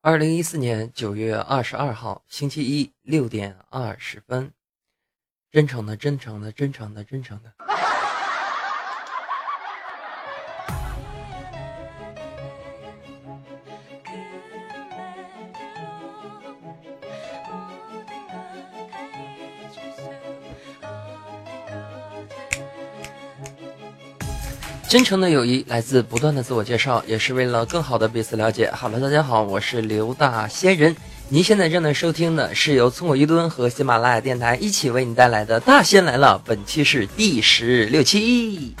二零一四年九月二十二号，星期一六点二十分，真诚的，真诚的，真诚的，真诚的。真诚的友谊来自不断的自我介绍，也是为了更好的彼此了解。好了，大家好，我是刘大仙人。您现在正在收听的是由村口一吨和喜马拉雅电台一起为你带来的《大仙来了》，本期是第十六期。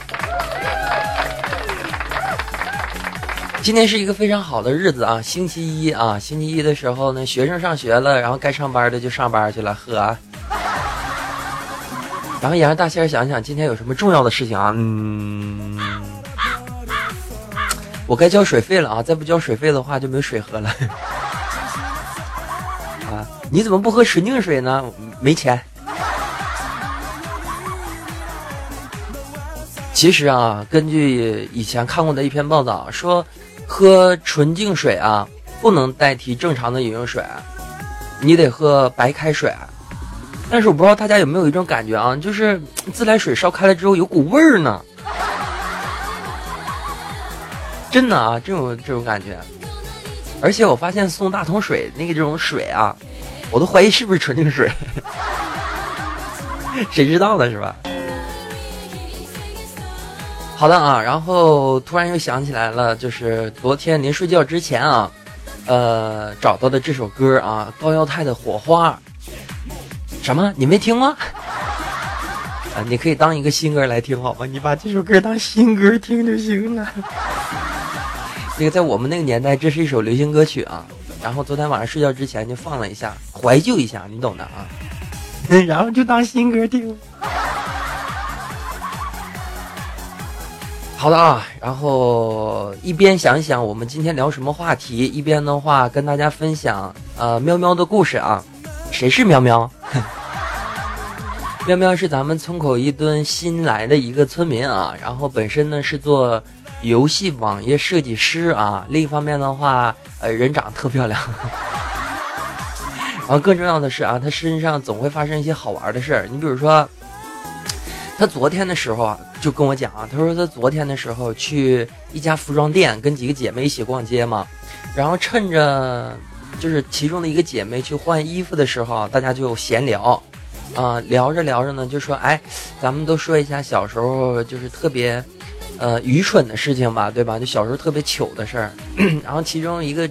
今天是一个非常好的日子啊，星期一啊，星期一的时候呢，学生上学了，然后该上班的就上班去了，呵。然后也让大仙儿想想今天有什么重要的事情啊？嗯，我该交水费了啊！再不交水费的话就没水喝了。啊，你怎么不喝纯净水呢？没钱。其实啊，根据以前看过的一篇报道说，喝纯净水啊不能代替正常的饮用水，你得喝白开水。但是我不知道大家有没有一种感觉啊，就是自来水烧开了之后有股味儿呢，真的啊，这种这种感觉。而且我发现送大桶水那个这种水啊，我都怀疑是不是纯净水，谁知道呢是吧？好的啊，然后突然又想起来了，就是昨天临睡觉之前啊，呃，找到的这首歌啊，高耀太的火花。什么？你没听吗？啊，你可以当一个新歌来听，好吗？你把这首歌当新歌听就行了。那个在我们那个年代，这是一首流行歌曲啊。然后昨天晚上睡觉之前就放了一下，怀旧一下，你懂的啊。然后就当新歌听。好的啊，然后一边想一想我们今天聊什么话题，一边的话跟大家分享呃喵喵的故事啊。谁是喵喵？喵喵是咱们村口一墩新来的一个村民啊，然后本身呢是做游戏网页设计师啊，另一方面的话，呃，人长得特漂亮，然后更重要的是啊，他身上总会发生一些好玩的事儿。你比如说，他昨天的时候啊，就跟我讲啊，他说他昨天的时候去一家服装店，跟几个姐妹一起逛街嘛，然后趁着就是其中的一个姐妹去换衣服的时候，大家就闲聊。啊，聊着聊着呢，就说，哎，咱们都说一下小时候就是特别，呃，愚蠢的事情吧，对吧？就小时候特别糗的事儿。然后其中一个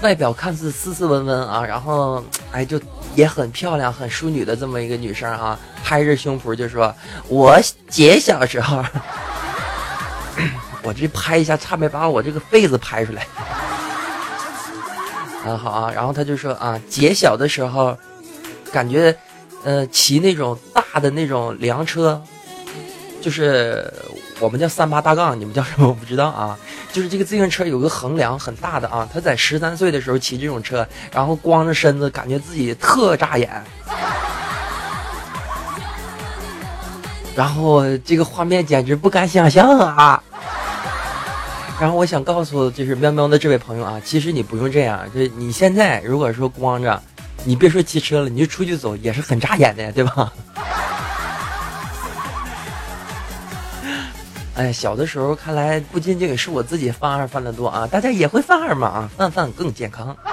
外表看似斯斯文文啊，然后哎，就也很漂亮、很淑女的这么一个女生啊，拍着胸脯就说：“我姐小时候，我这拍一下，差点把我这个痱子拍出来。”啊好啊，然后她就说啊，姐小的时候，感觉。呃，骑那种大的那种凉车，就是我们叫三八大杠，你们叫什么我不知道啊。就是这个自行车有个横梁很大的啊，他在十三岁的时候骑这种车，然后光着身子，感觉自己特扎眼。然后这个画面简直不敢想象啊！然后我想告诉就是喵喵的这位朋友啊，其实你不用这样，就是你现在如果说光着。你别说骑车了，你就出去走也是很扎眼的呀，对吧？哎，小的时候看来不仅仅是我自己犯二犯的多啊，大家也会犯二嘛啊，犯犯更健康。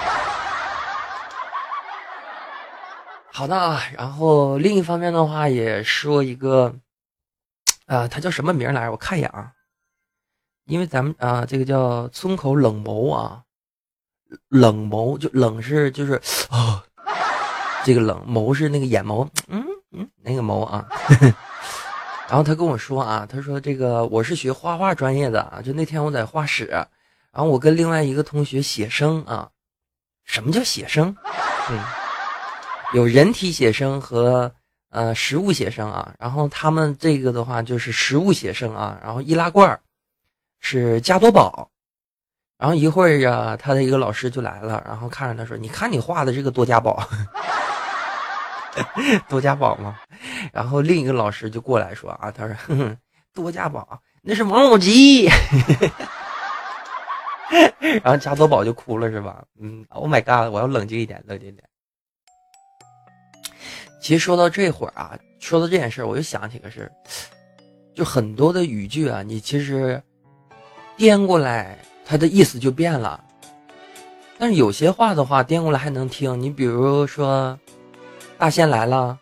好的啊，然后另一方面的话也说一个，啊，他叫什么名来着？我看一眼啊，因为咱们啊，这个叫村口冷眸啊，冷眸就冷是就是啊。这个冷眸是那个眼眸，嗯嗯，那个眸啊。然后他跟我说啊，他说这个我是学画画专业的啊，就那天我在画室，然后我跟另外一个同学写生啊。什么叫写生？嗯，有人体写生和呃实物写生啊。然后他们这个的话就是实物写生啊。然后易拉罐是加多宝。然后一会儿啊，他的一个老师就来了，然后看着他说：“你看你画的这个多加宝。” 多家宝吗？然后另一个老师就过来说啊，他说多家宝那是王老吉。然后加多宝就哭了是吧？嗯，Oh my god，我要冷静一点，冷静一点。其实说到这会儿啊，说到这件事我就想起个事儿，就很多的语句啊，你其实颠过来，它的意思就变了。但是有些话的话，颠过来还能听。你比如说，大仙来了，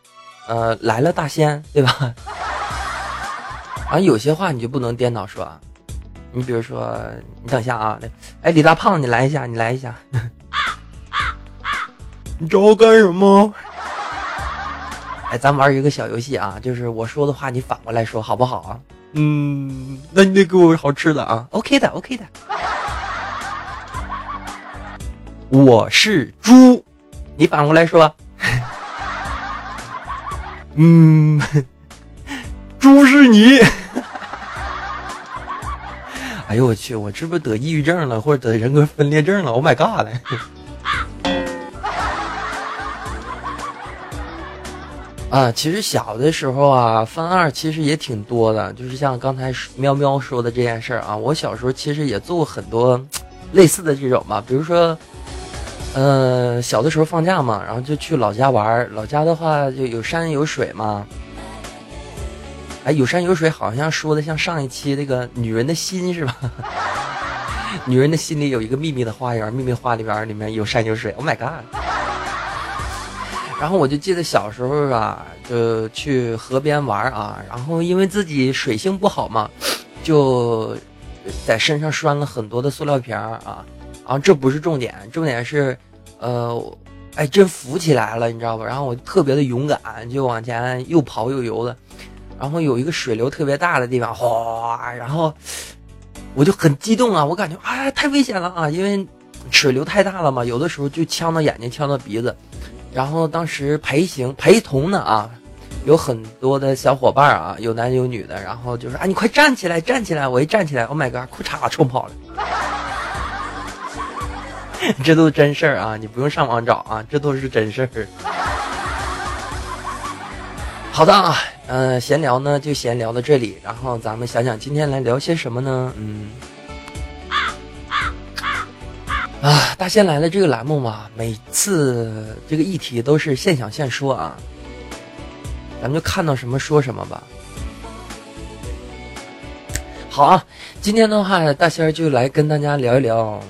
呃，来了大仙，对吧？啊，有些话你就不能颠倒说。你比如说，你等一下啊，哎，李大胖，你来一下，你来一下。你找我干什么？哎，咱玩一个小游戏啊，就是我说的话你反过来说，好不好啊？嗯，那你得给我好吃的啊。OK 的，OK 的。我是猪，你反过来说。嗯，猪是你。哎呦我去，我是不是得抑郁症了，或者得人格分裂症了？Oh my god！啊，其实小的时候啊，犯二其实也挺多的，就是像刚才喵喵说的这件事儿啊，我小时候其实也做过很多 类似的这种吧，比如说，呃，小的时候放假嘛，然后就去老家玩，老家的话就有山有水嘛，哎，有山有水，好像说的像上一期那个女人的心是吧？女人的心里有一个秘密的花园，秘密花园里面有山有水，Oh my god！然后我就记得小时候啊，就去河边玩啊，然后因为自己水性不好嘛，就在身上拴了很多的塑料瓶啊。然后这不是重点，重点是，呃，哎，真浮起来了，你知道吧？然后我特别的勇敢，就往前又跑又游的。然后有一个水流特别大的地方，哗，然后我就很激动啊，我感觉啊太危险了啊，因为水流太大了嘛，有的时候就呛到眼睛，呛到鼻子。然后当时陪行陪同的啊，有很多的小伙伴啊，有男有女的，然后就说啊，你快站起来，站起来！我一站起来，Oh my god，裤衩冲跑了。这都是真事儿啊，你不用上网找啊，这都是真事儿。好的啊，嗯，闲聊呢就闲聊到这里，然后咱们想想今天来聊些什么呢？嗯。啊，大仙来了这个栏目嘛，每次这个议题都是现想现说啊，咱们就看到什么说什么吧。好啊，今天的话，大仙儿就来跟大家聊一聊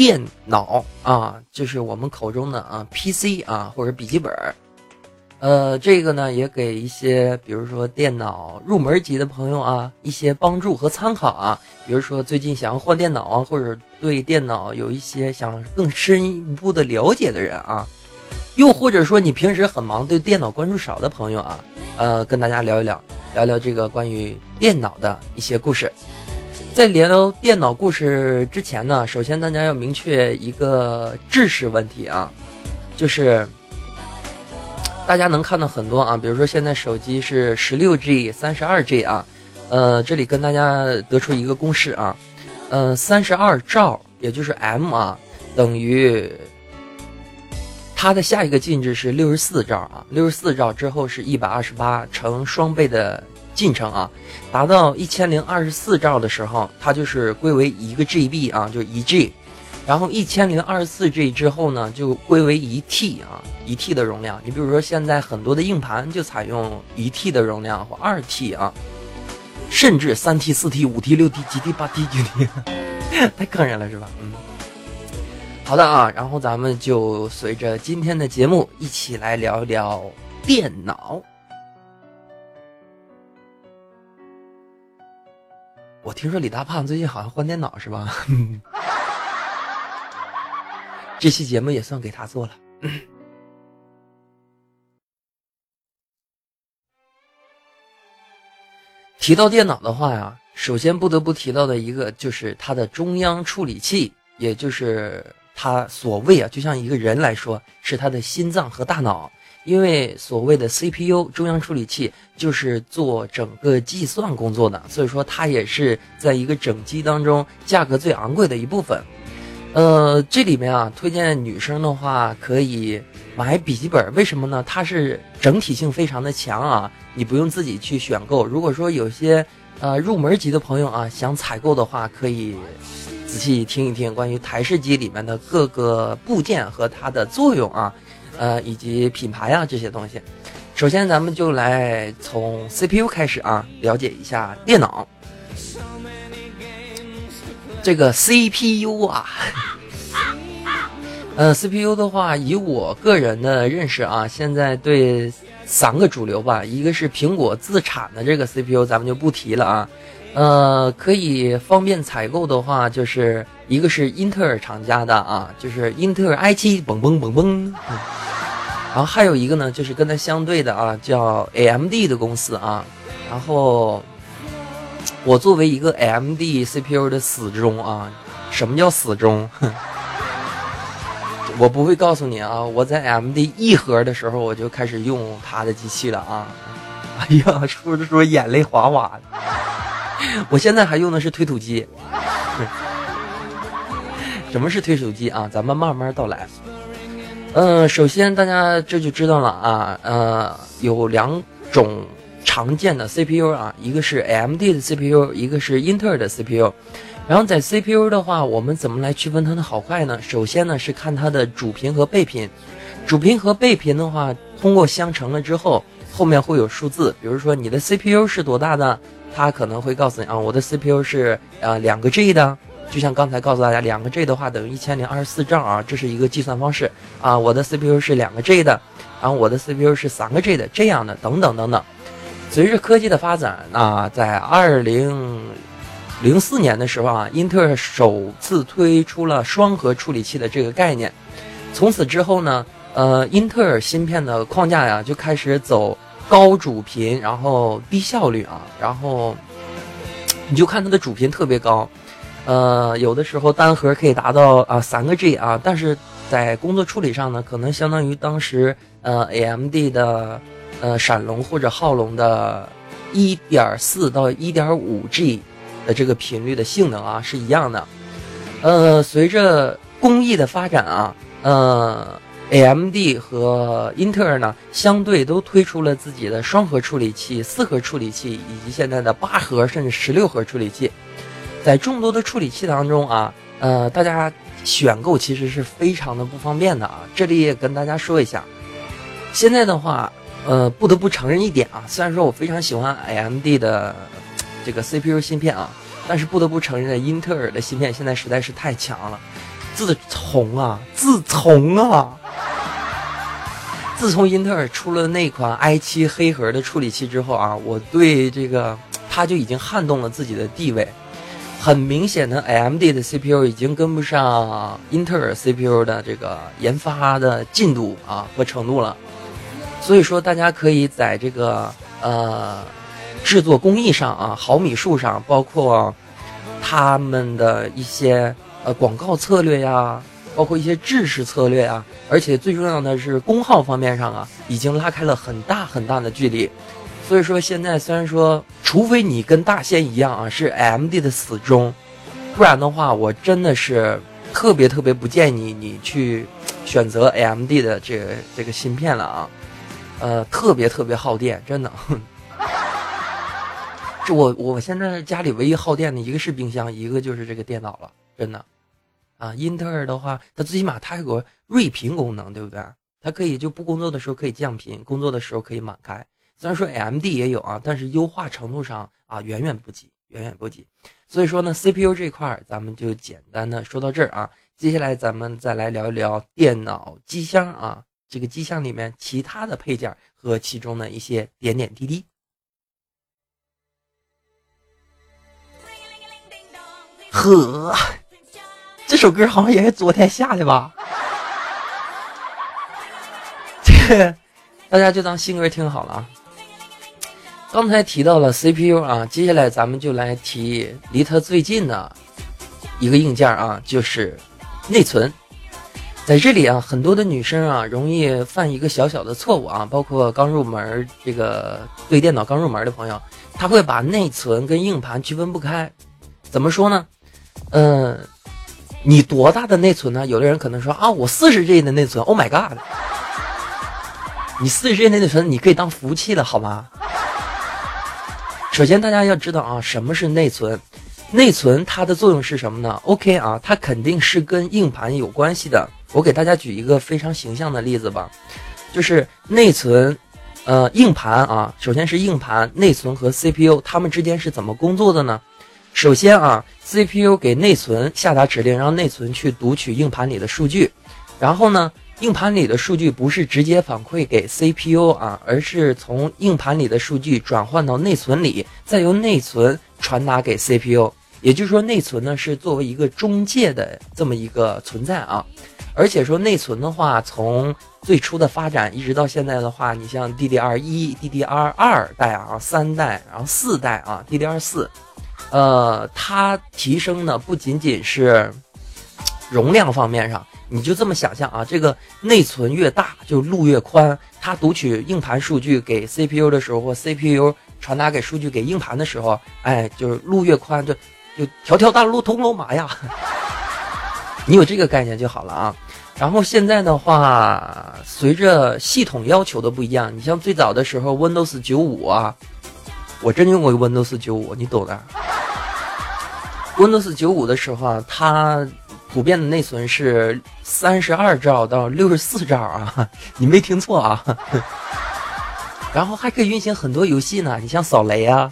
电脑啊，就是我们口中的啊 PC 啊或者笔记本。呃，这个呢也给一些，比如说电脑入门级的朋友啊，一些帮助和参考啊。比如说最近想要换电脑啊，或者对电脑有一些想更深一步的了解的人啊，又或者说你平时很忙，对电脑关注少的朋友啊，呃，跟大家聊一聊，聊聊这个关于电脑的一些故事。在聊电脑故事之前呢，首先大家要明确一个知识问题啊，就是。大家能看到很多啊，比如说现在手机是十六 G、三十二 G 啊，呃，这里跟大家得出一个公式啊，呃，三十二兆也就是 M 啊，等于它的下一个进制是六十四兆啊，六十四兆之后是一百二十八，乘双倍的进程啊，达到一千零二十四兆的时候，它就是归为一个 GB 啊，就一 G。然后一千零二十四 G 之后呢，就归为一 T 啊，一 T 的容量。你比如说现在很多的硬盘就采用一 T 的容量或二 T 啊，甚至三 T、四 T、五 T、六 T、七 T、八 T、九 T，太坑人了是吧？嗯，好的啊，然后咱们就随着今天的节目一起来聊一聊电脑。我听说李大胖最近好像换电脑 是吧？这期节目也算给他做了。提到电脑的话呀，首先不得不提到的一个就是它的中央处理器，也就是它所谓啊，就像一个人来说，是他的心脏和大脑。因为所谓的 CPU 中央处理器就是做整个计算工作的，所以说它也是在一个整机当中价格最昂贵的一部分。呃，这里面啊，推荐女生的话可以买笔记本，为什么呢？它是整体性非常的强啊，你不用自己去选购。如果说有些呃入门级的朋友啊想采购的话，可以仔细听一听关于台式机里面的各个部件和它的作用啊，呃，以及品牌啊这些东西。首先，咱们就来从 CPU 开始啊，了解一下电脑。这个 CPU 啊，呃，CPU 的话，以我个人的认识啊，现在对三个主流吧，一个是苹果自产的这个 CPU，咱们就不提了啊。呃，可以方便采购的话，就是一个是英特尔厂家的啊，就是英特尔 i7，嘣嘣嘣嘣。然后还有一个呢，就是跟它相对的啊，叫 AMD 的公司啊。然后我作为一个 AMD CPU 的死忠啊，什么叫死忠？我不会告诉你啊，我在 AMD 一核的时候我就开始用它的机器了啊。哎呀，说着说眼泪哗哗的。我现在还用的是推土机。什么是推土机啊？咱们慢慢道来。嗯，首先大家这就知道了啊，呃，有两种常见的 CPU 啊，一个是 AMD 的 CPU，一个是英特尔的 CPU。然后在 CPU 的话，我们怎么来区分它的好坏呢？首先呢是看它的主频和备频，主频和备频的话，通过相乘了之后，后面会有数字，比如说你的 CPU 是多大的，它可能会告诉你啊，我的 CPU 是呃两个 G 的。就像刚才告诉大家，两个 G 的话等于一千零二十四兆啊，这是一个计算方式啊。我的 CPU 是两个 G 的，然后我的 CPU 是三个 G 的，这样的等等等等。随着科技的发展啊，在二零零四年的时候啊，英特尔首次推出了双核处理器的这个概念。从此之后呢，呃，英特尔芯片的框架呀就开始走高主频，然后低效率啊，然后你就看它的主频特别高。呃，有的时候单核可以达到啊三个 G 啊，但是在工作处理上呢，可能相当于当时呃 AMD 的呃闪龙或者浩龙的一点四到一点五 G 的这个频率的性能啊是一样的。呃，随着工艺的发展啊，呃 AMD 和英特尔呢相对都推出了自己的双核处理器、四核处理器以及现在的八核甚至十六核处理器。在众多的处理器当中啊，呃，大家选购其实是非常的不方便的啊。这里也跟大家说一下，现在的话，呃，不得不承认一点啊，虽然说我非常喜欢 AMD 的这个 CPU 芯片啊，但是不得不承认，英特尔的芯片现在实在是太强了。自从啊，自从啊，自从英特尔出了那款 i7 黑核的处理器之后啊，我对这个它就已经撼动了自己的地位。很明显的，AMD 的 CPU 已经跟不上英特尔 CPU 的这个研发的进度啊和程度了，所以说大家可以在这个呃制作工艺上啊毫米数上，包括他们的一些呃广告策略呀，包括一些制式策略啊，而且最重要的是功耗方面上啊，已经拉开了很大很大的距离。所以说，现在虽然说，除非你跟大仙一样啊，是 AMD 的死忠，不然的话，我真的是特别特别不建议你去选择 AMD 的这个这个芯片了啊，呃，特别特别耗电，真的。这我我现在家里唯一耗电的一个是冰箱，一个就是这个电脑了，真的。啊，英特尔的话，它最起码它有个睿频功能，对不对？它可以就不工作的时候可以降频，工作的时候可以满开。虽然说 AMD 也有啊，但是优化程度上啊远远不及，远远不及。所以说呢，CPU 这块儿咱们就简单的说到这儿啊。接下来咱们再来聊一聊电脑机箱啊，这个机箱里面其他的配件和其中的一些点点滴滴。呵，这首歌好像也是昨天下的吧？这个大家就当新歌听好了啊。刚才提到了 CPU 啊，接下来咱们就来提离它最近的一个硬件啊，就是内存。在这里啊，很多的女生啊，容易犯一个小小的错误啊，包括刚入门这个对电脑刚入门的朋友，他会把内存跟硬盘区分不开。怎么说呢？嗯，你多大的内存呢？有的人可能说啊，我四十 G 的内存。Oh my god！你四十 G 内存，你可以当服务器了，好吗？首先，大家要知道啊，什么是内存？内存它的作用是什么呢？OK 啊，它肯定是跟硬盘有关系的。我给大家举一个非常形象的例子吧，就是内存，呃，硬盘啊，首先是硬盘、内存和 CPU，它们之间是怎么工作的呢？首先啊，CPU 给内存下达指令，让内存去读取硬盘里的数据，然后呢，硬盘里的数据不是直接反馈给 CPU 啊，而是从硬盘里的数据转换到内存里，再由内存传达给 CPU。也就是说，内存呢是作为一个中介的这么一个存在啊，而且说内存的话，从最初的发展一直到现在的话，你像 DDR 一、DDR 二代啊、三代，然后四代啊，DDR 四，呃，它提升呢不仅仅是容量方面上，你就这么想象啊，这个内存越大就路越宽，它读取硬盘数据给 CPU 的时候，或 CPU 传达给数据给硬盘的时候，哎，就是路越宽就。就条条大路通罗马呀，你有这个概念就好了啊。然后现在的话，随着系统要求的不一样，你像最早的时候，Windows 九五啊，我真用过 Windows 九五，你懂的。Windows 九五的时候啊，它普遍的内存是三十二兆到六十四兆啊，你没听错啊。然后还可以运行很多游戏呢，你像扫雷啊。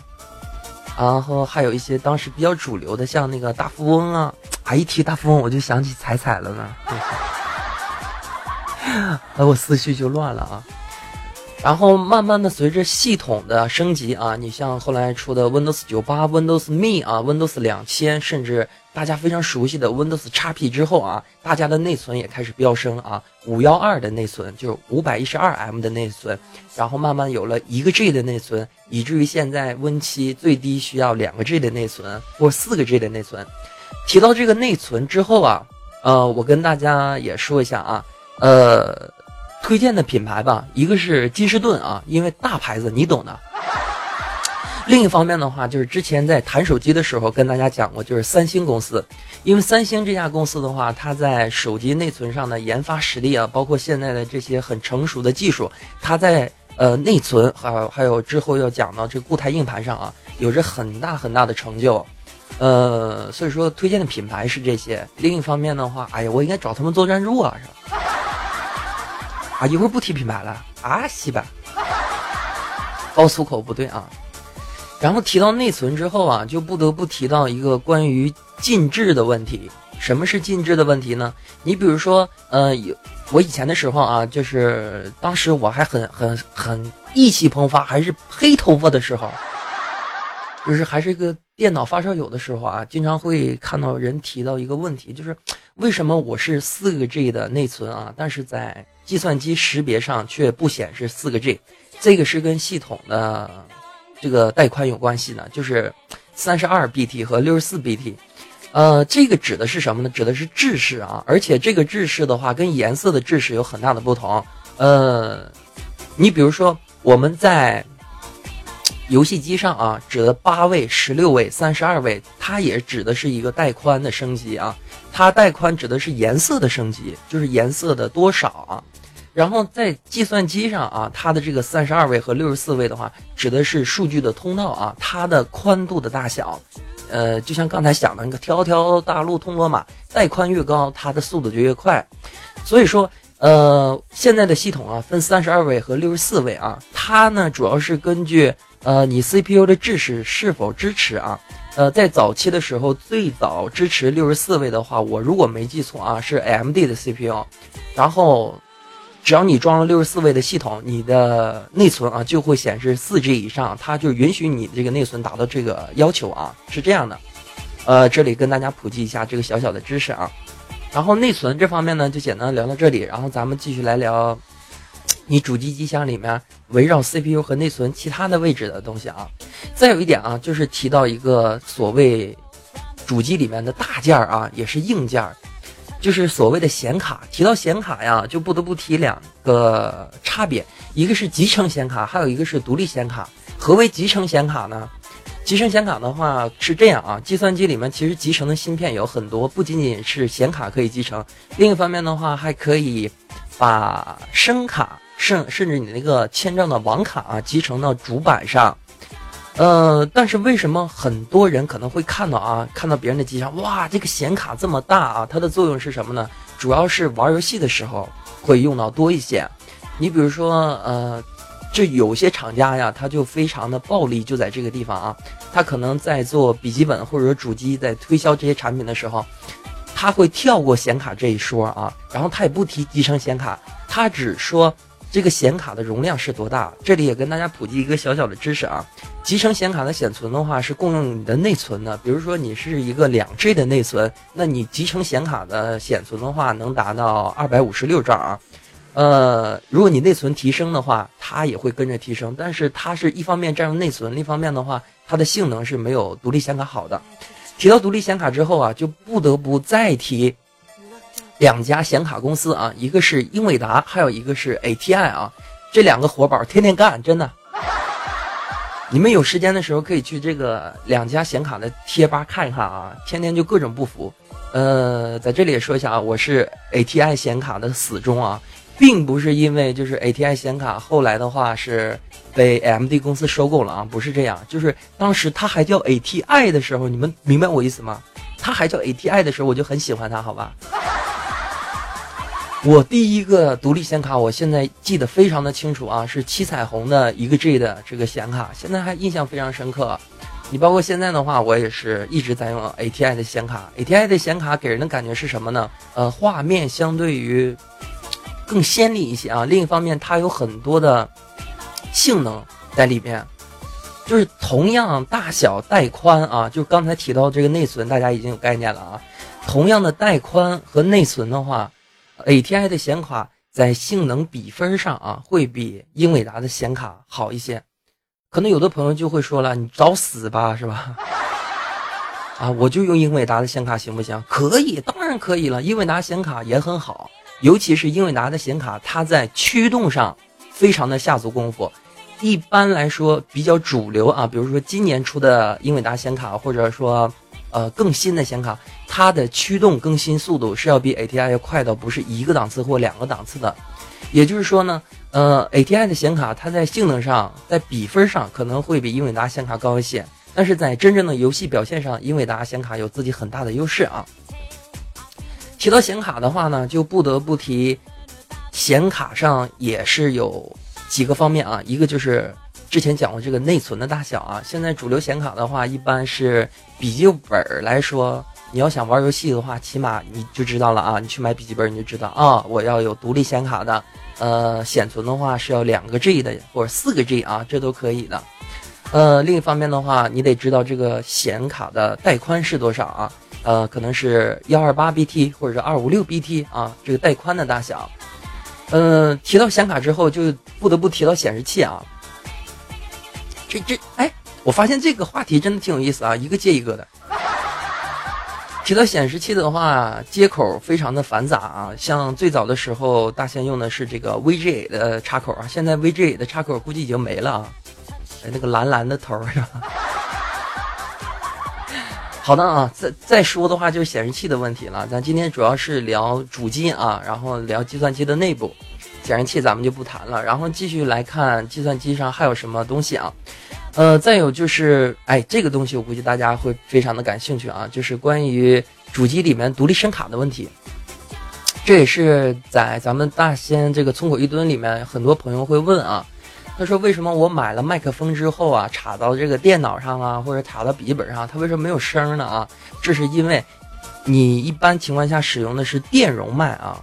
然后还有一些当时比较主流的，像那个大富翁啊，啊一提大富翁我就想起彩彩了呢，啊 我思绪就乱了啊。然后慢慢的随着系统的升级啊，你像后来出的 Windows 九八、Windows Me 啊、Windows 两千，甚至。大家非常熟悉的 Windows XP 之后啊，大家的内存也开始飙升啊，五幺二的内存就是五百一十二 M 的内存，然后慢慢有了一个 G 的内存，以至于现在 Win 七最低需要两个 G 的内存或四个 G 的内存。提到这个内存之后啊，呃，我跟大家也说一下啊，呃，推荐的品牌吧，一个是金士顿啊，因为大牌子你懂的。另一方面的话，就是之前在谈手机的时候跟大家讲过，就是三星公司，因为三星这家公司的话，它在手机内存上的研发实力啊，包括现在的这些很成熟的技术，它在呃内存还有还有之后要讲到这固态硬盘上啊，有着很大很大的成就，呃，所以说推荐的品牌是这些。另一方面的话，哎呀，我应该找他们做赞助啊，是吧？啊，一会儿不提品牌了啊，西吧，爆粗口不对啊。然后提到内存之后啊，就不得不提到一个关于禁制的问题。什么是禁制的问题呢？你比如说，呃，我以前的时候啊，就是当时我还很很很意气风发，还是黑头发的时候，就是还是一个电脑发烧友的时候啊，经常会看到人提到一个问题，就是为什么我是四个 G 的内存啊，但是在计算机识别上却不显示四个 G？这个是跟系统的。这个带宽有关系呢，就是三十二 BT 和六十四 BT，呃，这个指的是什么呢？指的是制式啊，而且这个制式的话跟颜色的制式有很大的不同。呃，你比如说我们在游戏机上啊，指的八位、十六位、三十二位，它也指的是一个带宽的升级啊，它带宽指的是颜色的升级，就是颜色的多少啊。然后在计算机上啊，它的这个三十二位和六十四位的话，指的是数据的通道啊，它的宽度的大小，呃，就像刚才讲的那个条条大路通罗马，带宽越高，它的速度就越快。所以说，呃，现在的系统啊，分三十二位和六十四位啊，它呢主要是根据呃你 CPU 的制式是否支持啊，呃，在早期的时候，最早支持六十四位的话，我如果没记错啊，是 AMD 的 CPU，然后。只要你装了六十四位的系统，你的内存啊就会显示四 G 以上，它就允许你这个内存达到这个要求啊，是这样的。呃，这里跟大家普及一下这个小小的知识啊。然后内存这方面呢，就简单聊到这里，然后咱们继续来聊你主机机箱里面围绕 CPU 和内存其他的位置的东西啊。再有一点啊，就是提到一个所谓主机里面的大件啊，也是硬件。就是所谓的显卡，提到显卡呀，就不得不提两个差别，一个是集成显卡，还有一个是独立显卡。何为集成显卡呢？集成显卡的话是这样啊，计算机里面其实集成的芯片有很多，不仅仅是显卡可以集成，另一方面的话还可以把声卡甚甚至你那个千兆的网卡啊集成到主板上。呃，但是为什么很多人可能会看到啊，看到别人的机箱，哇，这个显卡这么大啊，它的作用是什么呢？主要是玩游戏的时候会用到多一些。你比如说，呃，这有些厂家呀，他就非常的暴力，就在这个地方啊，他可能在做笔记本或者主机在推销这些产品的时候，他会跳过显卡这一说啊，然后他也不提集成显卡，他只说。这个显卡的容量是多大？这里也跟大家普及一个小小的知识啊。集成显卡的显存的话是共用你的内存的，比如说你是一个两 G 的内存，那你集成显卡的显存的话能达到二百五十六兆啊。呃，如果你内存提升的话，它也会跟着提升，但是它是一方面占用内存，另一方面的话，它的性能是没有独立显卡好的。提到独立显卡之后啊，就不得不再提。两家显卡公司啊，一个是英伟达，还有一个是 ATI 啊，这两个活宝天天干，真的。你们有时间的时候可以去这个两家显卡的贴吧看一看啊，天天就各种不服。呃，在这里也说一下啊，我是 ATI 显卡的死忠啊，并不是因为就是 ATI 显卡后来的话是被 AMD 公司收购了啊，不是这样，就是当时它还叫 ATI 的时候，你们明白我意思吗？它还叫 ATI 的时候，我就很喜欢它，好吧？我第一个独立显卡，我现在记得非常的清楚啊，是七彩虹的一个 G 的这个显卡，现在还印象非常深刻。你包括现在的话，我也是一直在用 ATI 的显卡。ATI 的显卡给人的感觉是什么呢？呃，画面相对于更鲜丽一些啊。另一方面，它有很多的性能在里边，就是同样大小带宽啊，就刚才提到这个内存，大家已经有概念了啊。同样的带宽和内存的话。ATI 的显卡在性能比分上啊，会比英伟达的显卡好一些。可能有的朋友就会说了：“你找死吧，是吧？” 啊，我就用英伟达的显卡行不行？可以，当然可以了。英伟达显卡也很好，尤其是英伟达的显卡，它在驱动上非常的下足功夫。一般来说，比较主流啊，比如说今年出的英伟达显卡，或者说。呃，更新的显卡，它的驱动更新速度是要比 ATI 要快到不是一个档次或两个档次的。也就是说呢，呃，ATI 的显卡它在性能上，在比分上可能会比英伟达显卡高一些，但是在真正的游戏表现上，英伟达显卡有自己很大的优势啊。提到显卡的话呢，就不得不提，显卡上也是有几个方面啊，一个就是。之前讲过这个内存的大小啊，现在主流显卡的话，一般是笔记本来说，你要想玩游戏的话，起码你就知道了啊，你去买笔记本你就知道啊，我要有独立显卡的，呃，显存的话是要两个 G 的或者四个 G 啊，这都可以的。呃，另一方面的话，你得知道这个显卡的带宽是多少啊，呃，可能是幺二八 BT 或者是二五六 BT 啊，这个带宽的大小。嗯，提到显卡之后，就不得不提到显示器啊。这这哎，我发现这个话题真的挺有意思啊，一个接一个的。提到显示器的话，接口非常的繁杂啊。像最早的时候，大仙用的是这个 VGA 的插口啊，现在 VGA 的插口估计已经没了啊。哎，那个蓝蓝的头是吧？好的啊，再再说的话就是显示器的问题了。咱今天主要是聊主机啊，然后聊计算机的内部。显示器咱们就不谈了，然后继续来看计算机上还有什么东西啊？呃，再有就是，哎，这个东西我估计大家会非常的感兴趣啊，就是关于主机里面独立声卡的问题。这也是在咱们大仙这个村口一蹲里面，很多朋友会问啊，他说为什么我买了麦克风之后啊，插到这个电脑上啊，或者插到笔记本上，它为什么没有声呢啊？这是因为你一般情况下使用的是电容麦啊。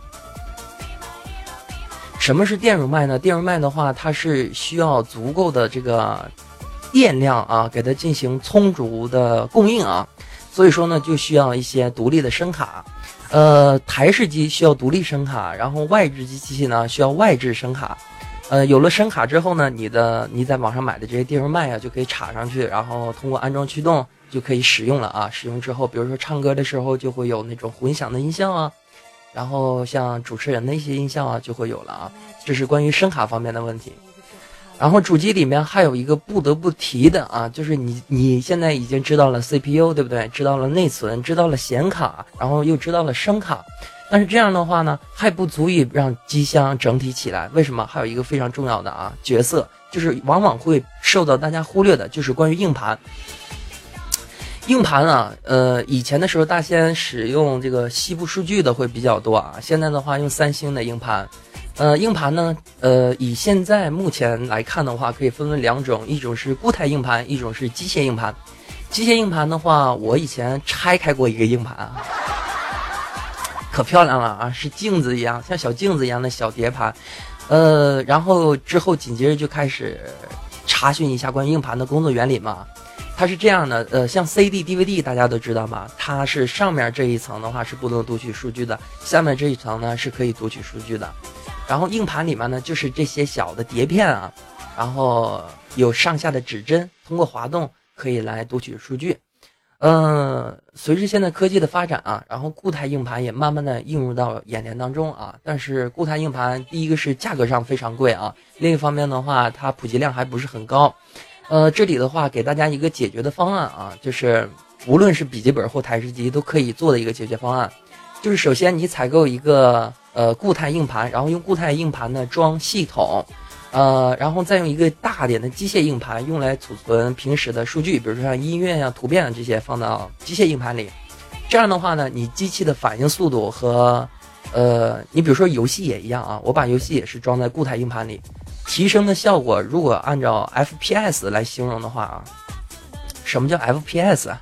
什么是电容麦呢？电容麦的话，它是需要足够的这个电量啊，给它进行充足的供应啊，所以说呢，就需要一些独立的声卡。呃，台式机需要独立声卡，然后外置机器呢需要外置声卡。呃，有了声卡之后呢，你的你在网上买的这些电容麦啊，就可以插上去，然后通过安装驱动就可以使用了啊。使用之后，比如说唱歌的时候就会有那种混响的音效啊。然后像主持人的一些音效啊，就会有了啊。这是关于声卡方面的问题。然后主机里面还有一个不得不提的啊，就是你你现在已经知道了 CPU 对不对？知道了内存，知道了显卡，然后又知道了声卡。但是这样的话呢，还不足以让机箱整体起来。为什么？还有一个非常重要的啊角色，就是往往会受到大家忽略的，就是关于硬盘。硬盘啊，呃，以前的时候大仙使用这个西部数据的会比较多啊，现在的话用三星的硬盘。呃，硬盘呢，呃，以现在目前来看的话，可以分为两种，一种是固态硬盘，一种是机械硬盘。机械硬盘的话，我以前拆开过一个硬盘啊，可漂亮了啊，是镜子一样，像小镜子一样的小碟盘。呃，然后之后紧接着就开始查询一下关于硬盘的工作原理嘛。它是这样的，呃，像 CD、DVD 大家都知道嘛，它是上面这一层的话是不能读取数据的，下面这一层呢是可以读取数据的。然后硬盘里面呢就是这些小的碟片啊，然后有上下的指针，通过滑动可以来读取数据。嗯，随着现在科技的发展啊，然后固态硬盘也慢慢的映入到眼帘当中啊。但是固态硬盘第一个是价格上非常贵啊，另一方面的话它普及量还不是很高。呃，这里的话给大家一个解决的方案啊，就是无论是笔记本或台式机都可以做的一个解决方案，就是首先你采购一个呃固态硬盘，然后用固态硬盘呢装系统，呃，然后再用一个大点的机械硬盘用来储存平时的数据，比如说像音乐呀、图片啊这些放到机械硬盘里，这样的话呢，你机器的反应速度和呃，你比如说游戏也一样啊，我把游戏也是装在固态硬盘里。提升的效果，如果按照 FPS 来形容的话啊，什么叫 FPS 啊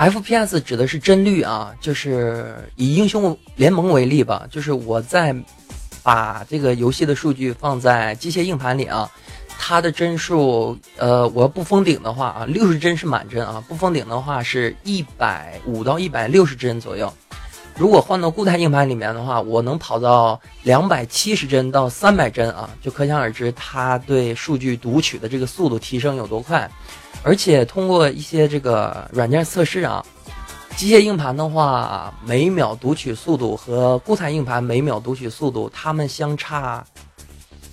？FPS 指的是帧率啊，就是以英雄联盟为例吧，就是我在把这个游戏的数据放在机械硬盘里啊，它的帧数，呃，我要不封顶的话啊，六十帧是满帧啊，不封顶的话是一百五到一百六十帧左右。如果换到固态硬盘里面的话，我能跑到两百七十帧到三百帧啊，就可想而知它对数据读取的这个速度提升有多快。而且通过一些这个软件测试啊，机械硬盘的话，每秒读取速度和固态硬盘每秒读取速度，它们相差，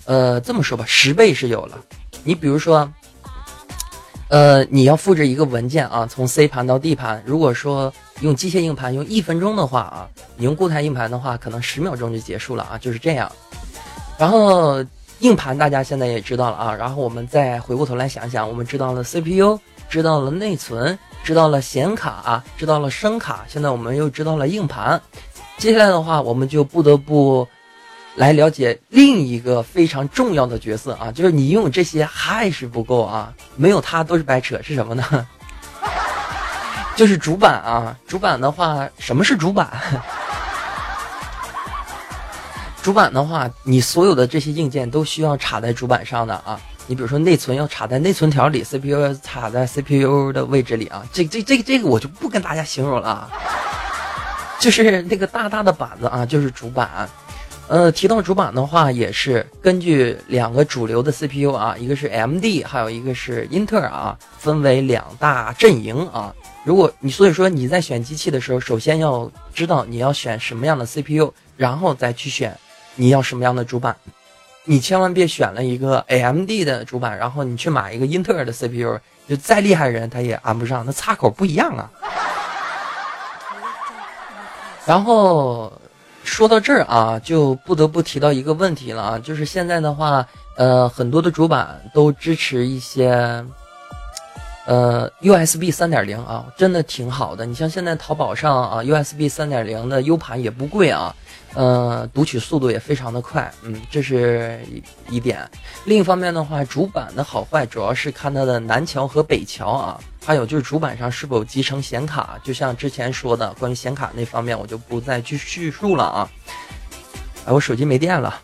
呃，这么说吧，十倍是有了。你比如说。呃，你要复制一个文件啊，从 C 盘到 D 盘。如果说用机械硬盘用一分钟的话啊，你用固态硬盘的话，可能十秒钟就结束了啊，就是这样。然后硬盘大家现在也知道了啊，然后我们再回过头来想想，我们知道了 CPU，知道了内存，知道了显卡，知道了声卡，现在我们又知道了硬盘。接下来的话，我们就不得不。来了解另一个非常重要的角色啊，就是你拥有这些还是不够啊，没有它都是白扯，是什么呢？就是主板啊，主板的话，什么是主板？主板的话，你所有的这些硬件都需要插在主板上的啊。你比如说内存要插在内存条里，CPU 要插在 CPU 的位置里啊。这这这这个我就不跟大家形容了啊，就是那个大大的板子啊，就是主板。呃，提到主板的话，也是根据两个主流的 CPU 啊，一个是 AMD，还有一个是英特尔啊，分为两大阵营啊。如果你所以说你在选机器的时候，首先要知道你要选什么样的 CPU，然后再去选你要什么样的主板。你千万别选了一个 AMD 的主板，然后你去买一个英特尔的 CPU，就再厉害人他也安不上，那插口不一样啊。然后。说到这儿啊，就不得不提到一个问题了啊，就是现在的话，呃，很多的主板都支持一些，呃，USB 三点零啊，真的挺好的。你像现在淘宝上啊，USB 三点零的 U 盘也不贵啊。呃，读取速度也非常的快，嗯，这是一点。另一方面的话，主板的好坏主要是看它的南桥和北桥啊，还有就是主板上是否集成显卡。就像之前说的，关于显卡那方面，我就不再去叙述了啊。哎，我手机没电了。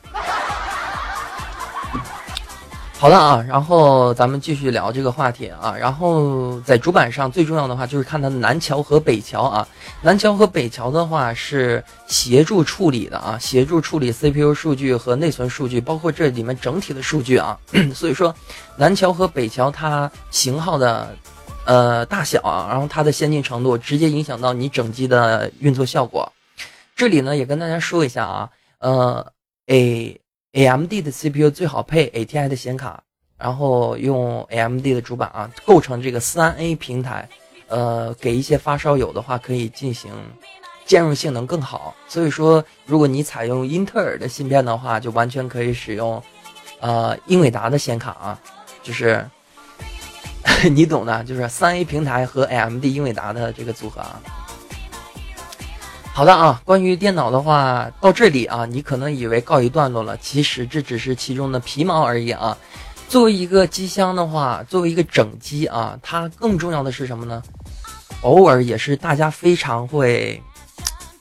好的啊，然后咱们继续聊这个话题啊。然后在主板上最重要的话就是看它的南桥和北桥啊。南桥和北桥的话是协助处理的啊，协助处理 CPU 数据和内存数据，包括这里面整体的数据啊。所以说，南桥和北桥它型号的呃大小啊，然后它的先进程度，直接影响到你整机的运作效果。这里呢也跟大家说一下啊，呃哎。AMD 的 CPU 最好配 ATI 的显卡，然后用 AMD 的主板啊，构成这个三 A 平台，呃，给一些发烧友的话可以进行兼容性能更好。所以说，如果你采用英特尔的芯片的话，就完全可以使用呃英伟达的显卡啊，就是 你懂的，就是三 A 平台和 AMD 英伟达的这个组合啊。好的啊，关于电脑的话，到这里啊，你可能以为告一段落了，其实这只是其中的皮毛而已啊。作为一个机箱的话，作为一个整机啊，它更重要的是什么呢？偶尔也是大家非常会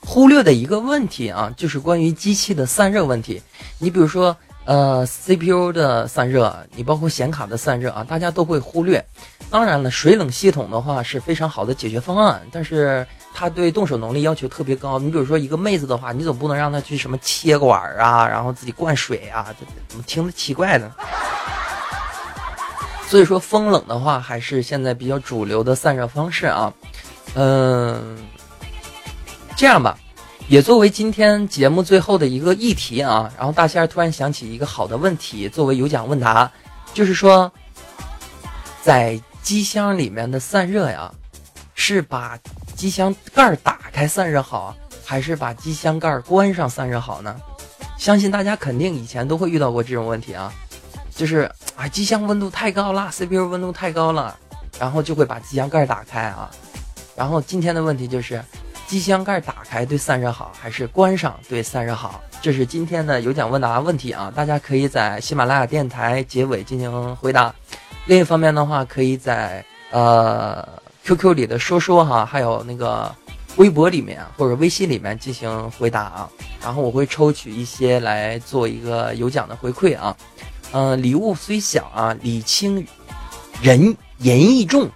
忽略的一个问题啊，就是关于机器的散热问题。你比如说，呃，CPU 的散热，你包括显卡的散热啊，大家都会忽略。当然了，水冷系统的话是非常好的解决方案，但是。它对动手能力要求特别高，你比如说一个妹子的话，你总不能让她去什么切管啊，然后自己灌水啊，怎么听着奇怪呢？所以说风冷的话，还是现在比较主流的散热方式啊。嗯，这样吧，也作为今天节目最后的一个议题啊。然后大仙儿突然想起一个好的问题，作为有奖问答，就是说，在机箱里面的散热呀，是把。机箱盖打开散热好，还是把机箱盖关上散热好呢？相信大家肯定以前都会遇到过这种问题啊，就是啊机箱温度太高了，CPU 温度太高了，然后就会把机箱盖打开啊。然后今天的问题就是，机箱盖打开对散热好，还是关上对散热好？这是今天的有奖问答问题啊，大家可以在喜马拉雅电台结尾进行回答。另一方面的话，可以在呃。QQ 里的说说哈，还有那个微博里面或者微信里面进行回答啊，然后我会抽取一些来做一个有奖的回馈啊。嗯，礼物虽小啊，礼轻人言意重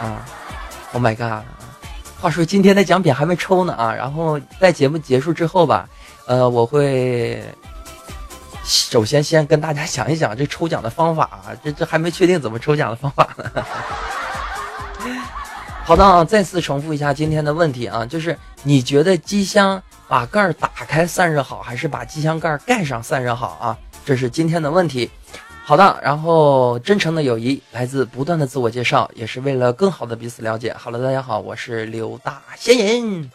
啊。Oh my god！话说今天的奖品还没抽呢啊，然后在节目结束之后吧，呃，我会。首先，先跟大家讲一讲这抽奖的方法啊，这这还没确定怎么抽奖的方法呢。好的啊，再次重复一下今天的问题啊，就是你觉得机箱把盖打开散热好，还是把机箱盖盖上散热好啊？这是今天的问题。好的，然后真诚的友谊来自不断的自我介绍，也是为了更好的彼此了解。好了，大家好，我是刘大仙人。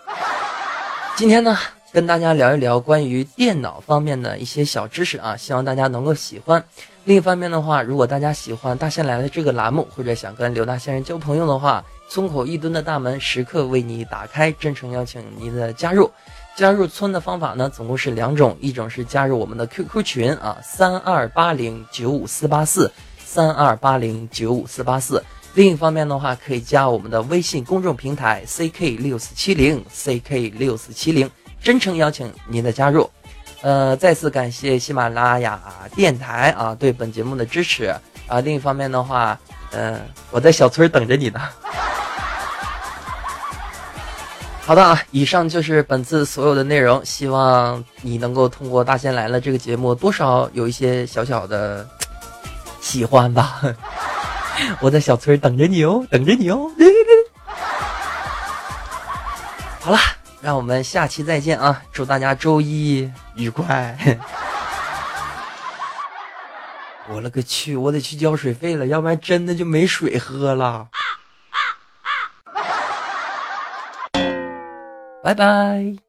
今天呢？跟大家聊一聊关于电脑方面的一些小知识啊，希望大家能够喜欢。另一方面的话，如果大家喜欢大仙来了这个栏目，或者想跟刘大仙人交朋友的话，村口一吨的大门时刻为你打开，真诚邀请您的加入。加入村的方法呢，总共是两种，一种是加入我们的 QQ 群啊，三二八零九五四八四，三二八零九五四八四。另一方面的话，可以加我们的微信公众平台 CK 六四七零 CK 六四七零。真诚邀请您的加入，呃，再次感谢喜马拉雅电台啊对本节目的支持啊。另一方面的话，嗯，我在小村等着你呢。好的啊，以上就是本次所有的内容，希望你能够通过《大仙来了》这个节目，多少有一些小小的喜欢吧。我在小村等着你哦，等着你哦。好了。让我们下期再见啊！祝大家周一愉快。我勒个去！我得去交水费了，要不然真的就没水喝了。拜拜。